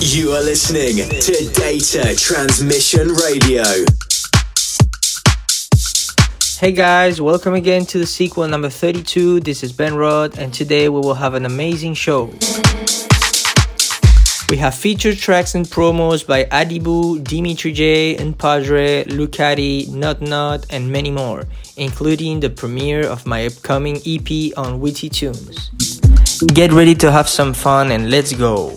You are listening to Data Transmission Radio. Hey guys, welcome again to the sequel number 32. This is Ben Rodd, and today we will have an amazing show. We have featured tracks and promos by Adibu, Dimitri J, Un Padre, Lucati, Not Not, and many more, including the premiere of my upcoming EP on Witty Tunes. Get ready to have some fun and let's go!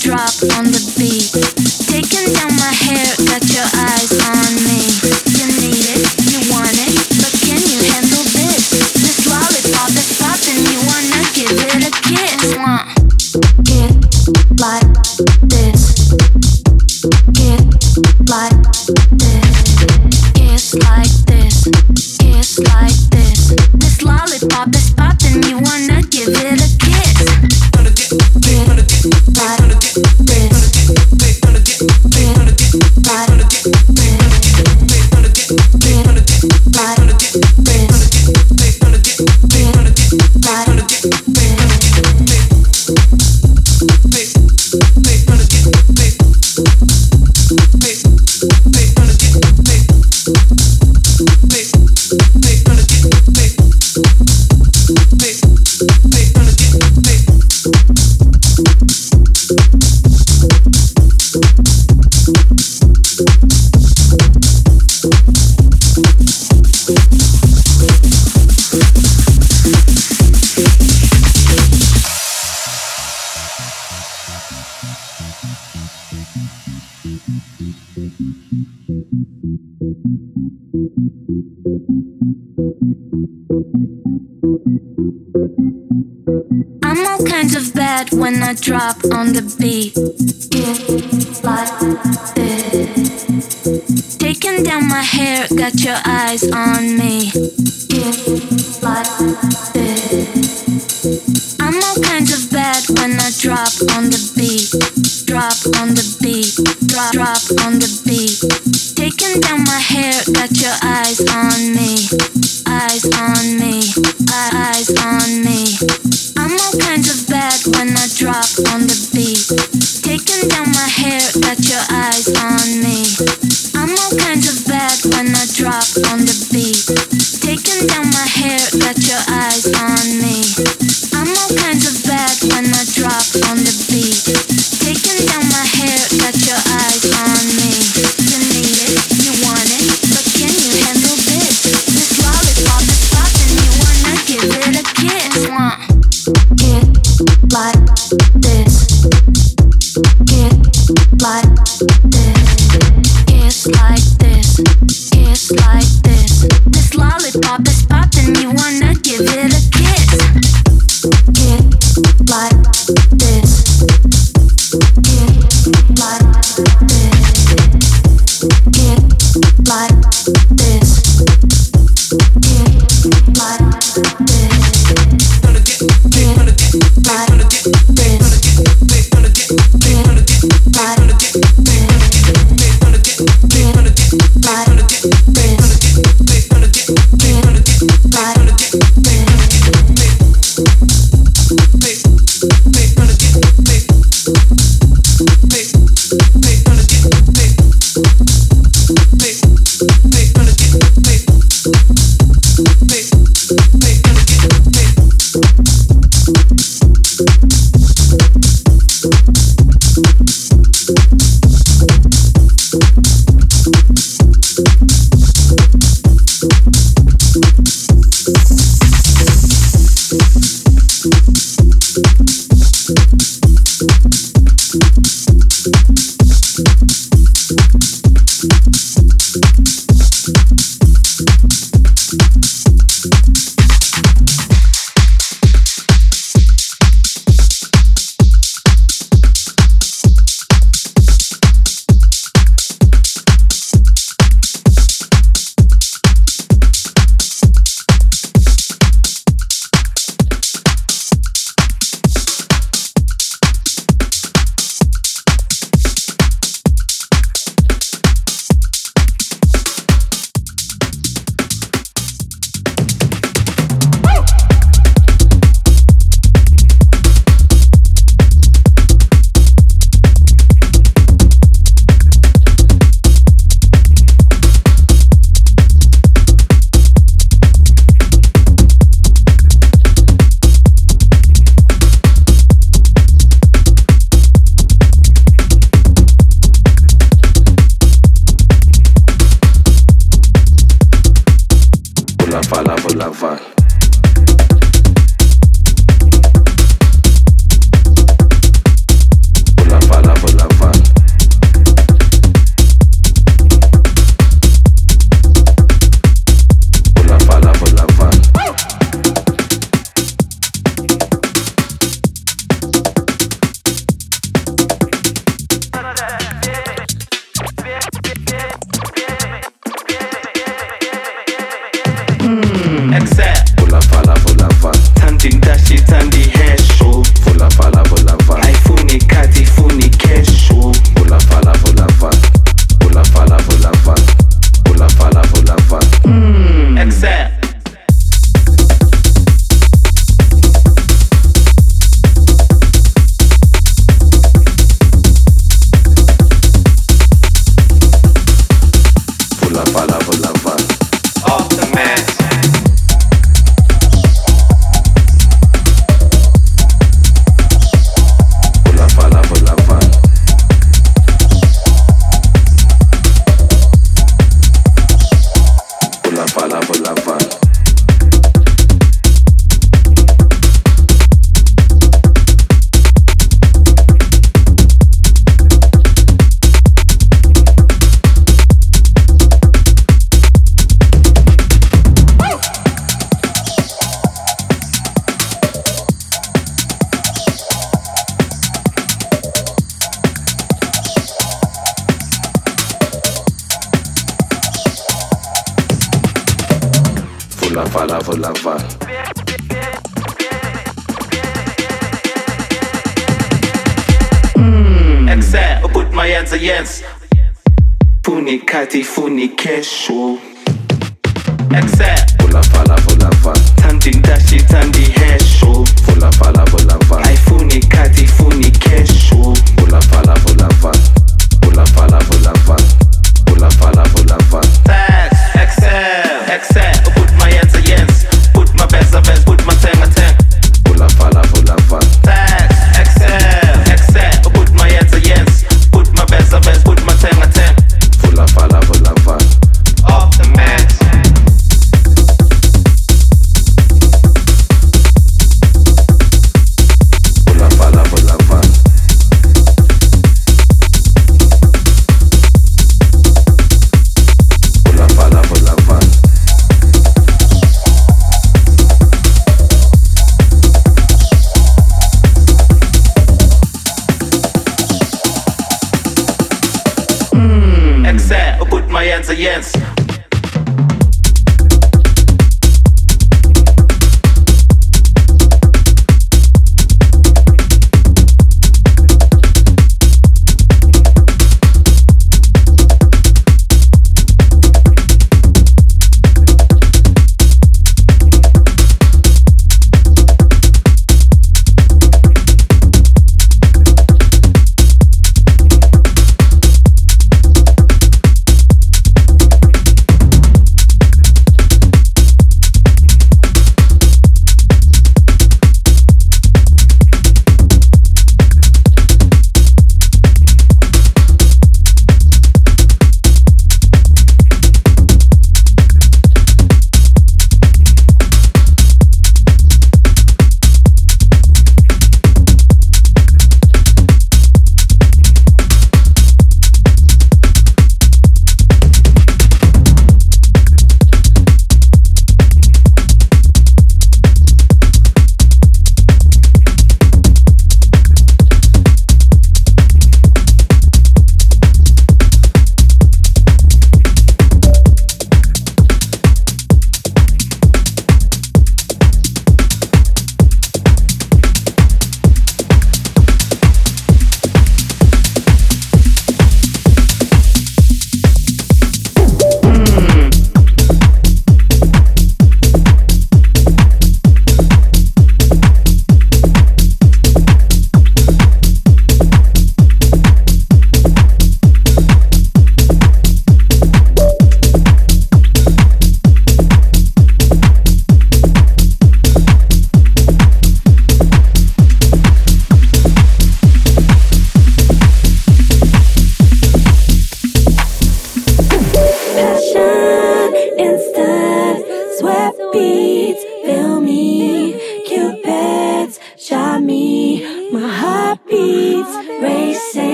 drop on the head when I drop on the beat. It's like this. Taking down my hair, got your eyes on me. It's like this. I'm all kinds of bad when I drop on the beat. Drop on the beat. Drop, drop on the beat. Taking down my hair, got your eyes on me. Eyes on me. Eyes on me when I drop on the beat. Taking down my hair, got your eyes on me. I'm all kinds of bad when I drop on the beat. Taking down my hair, got your eyes on me.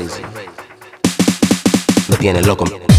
Crazy. Me tiene loco.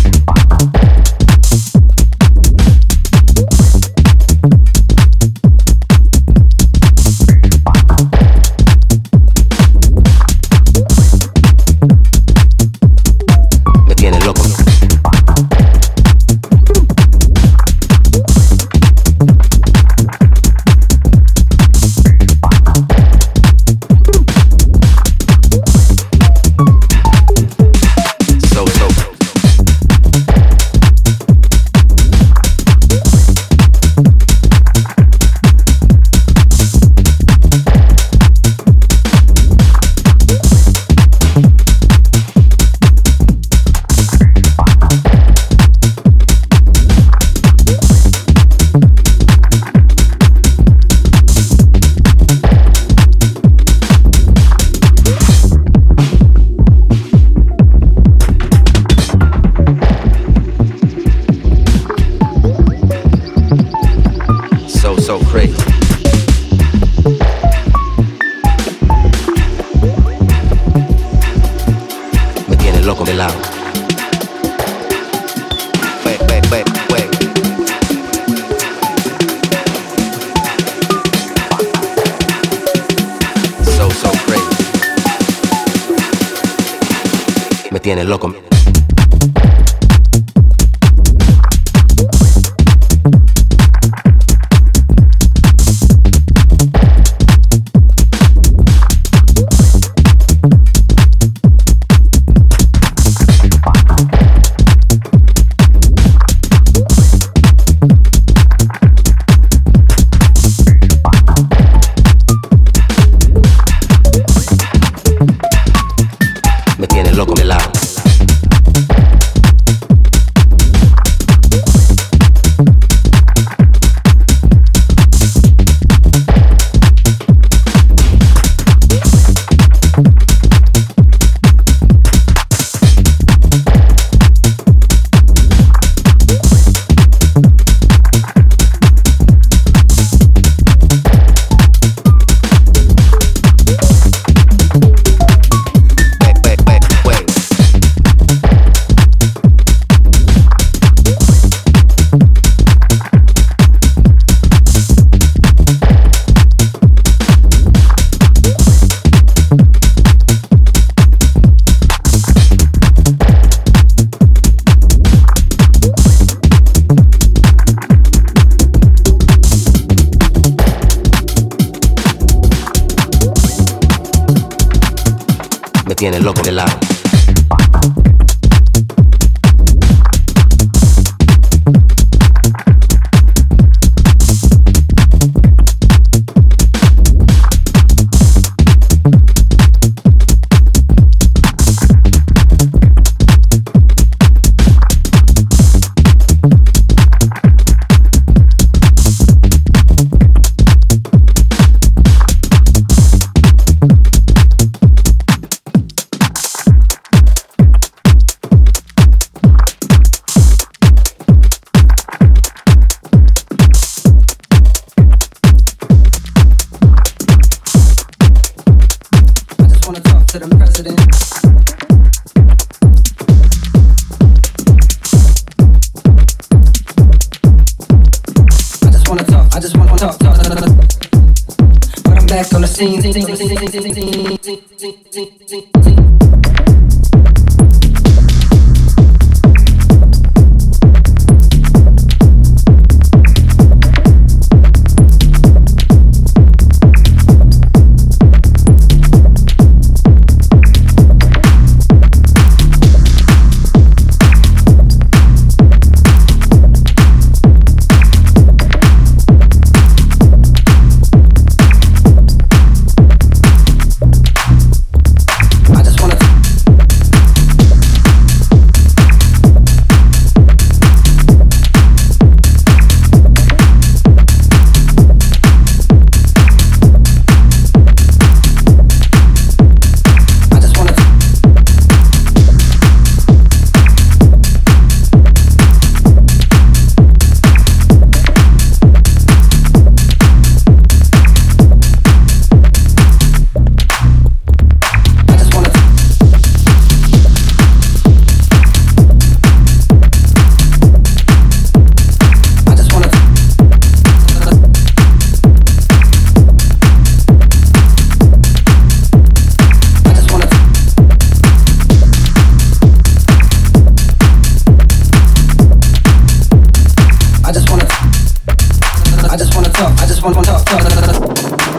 I just wanna talk. I just want one talk. talk, talk, talk.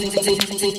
Thank you.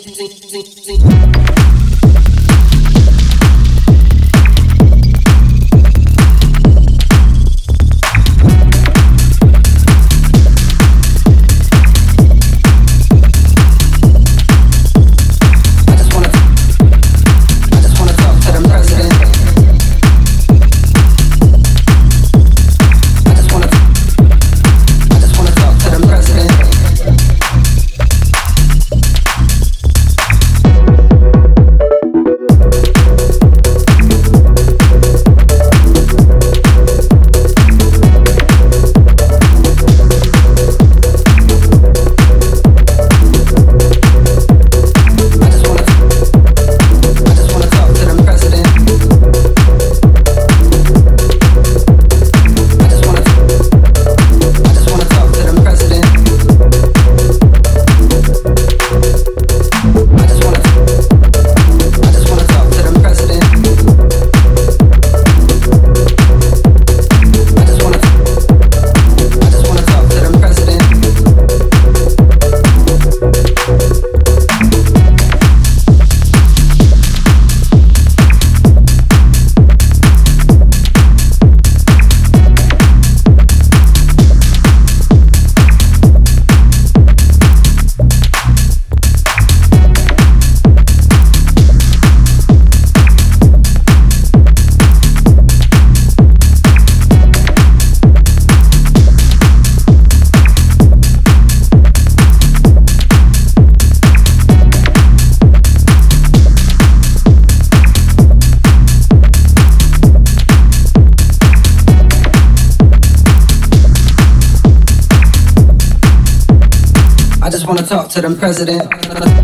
Talk to them president.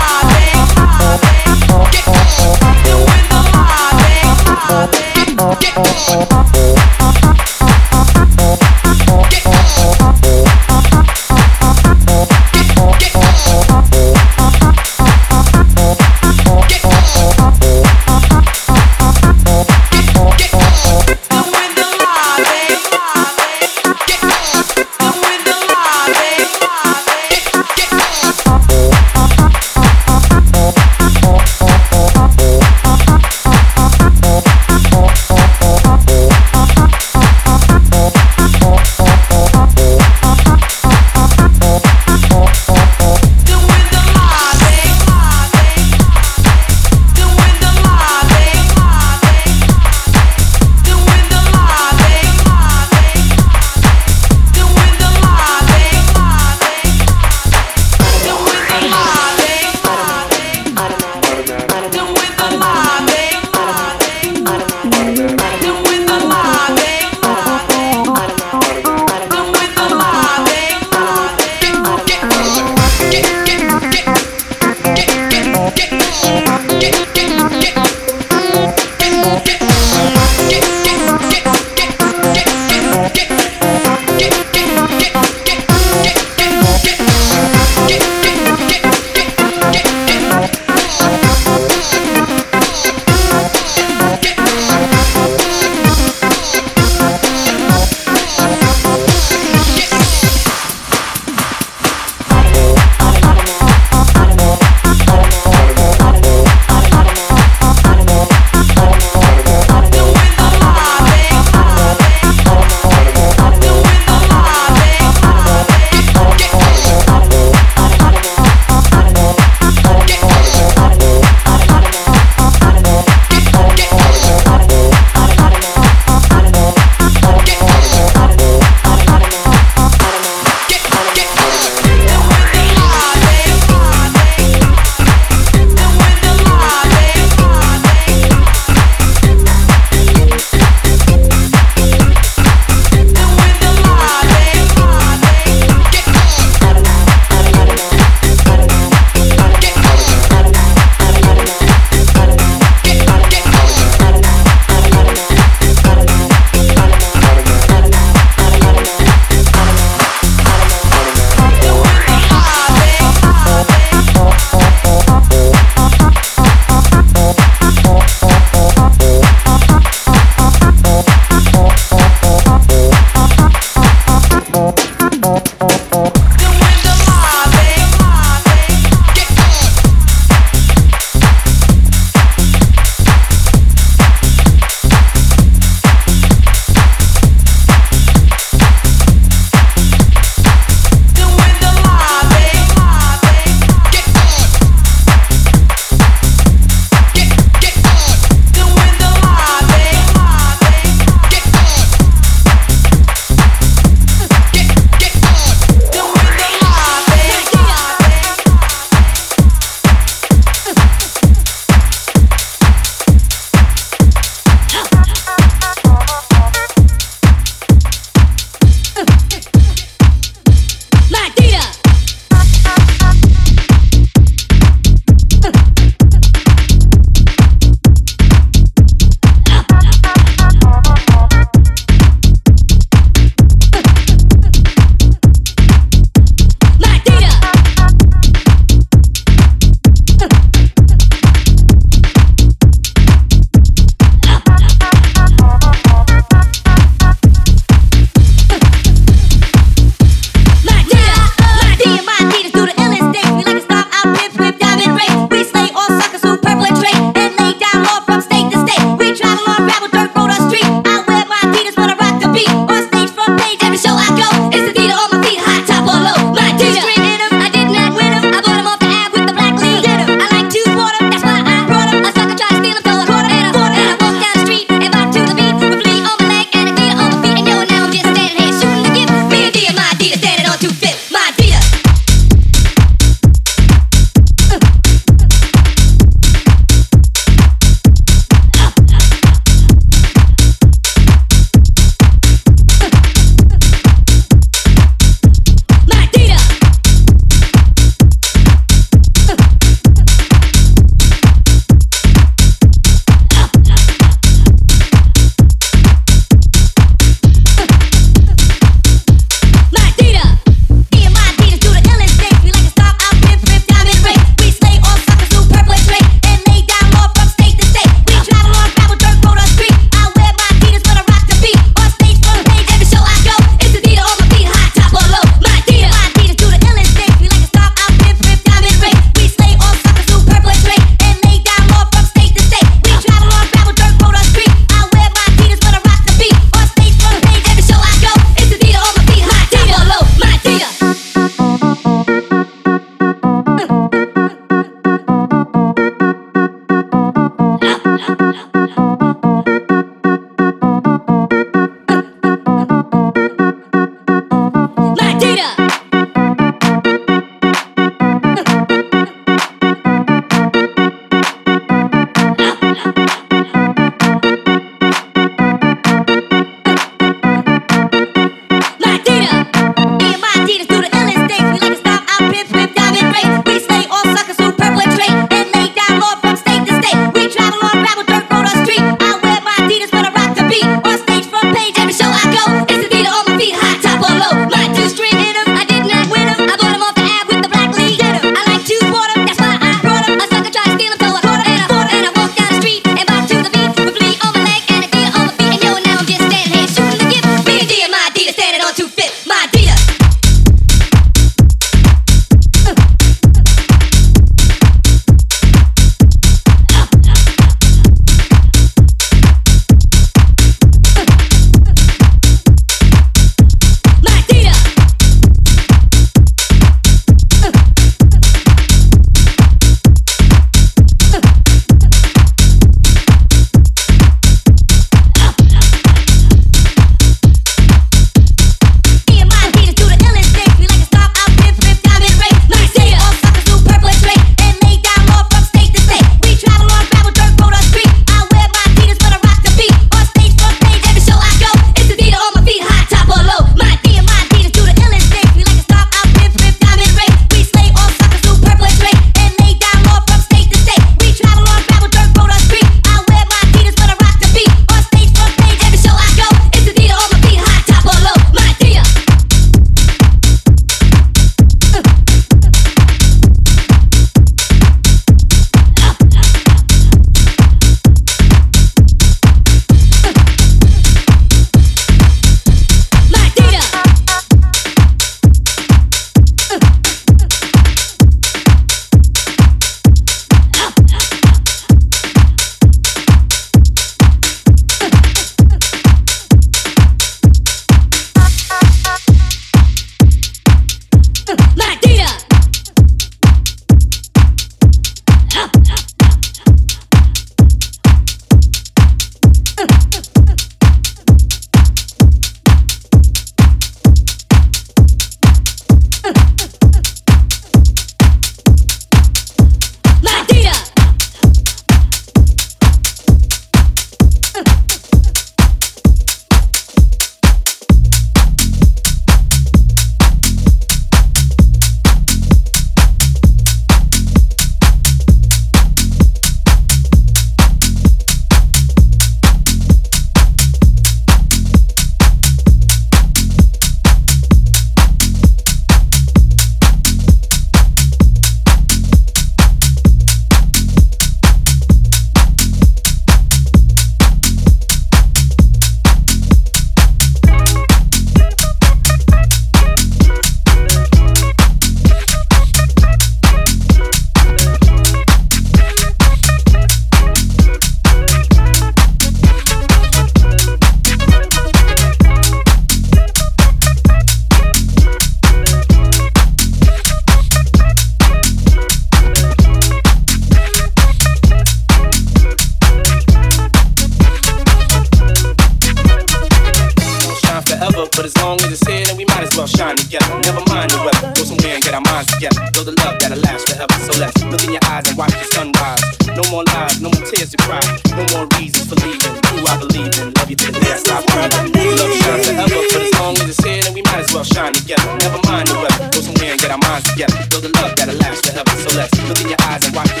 Look in your eyes and watch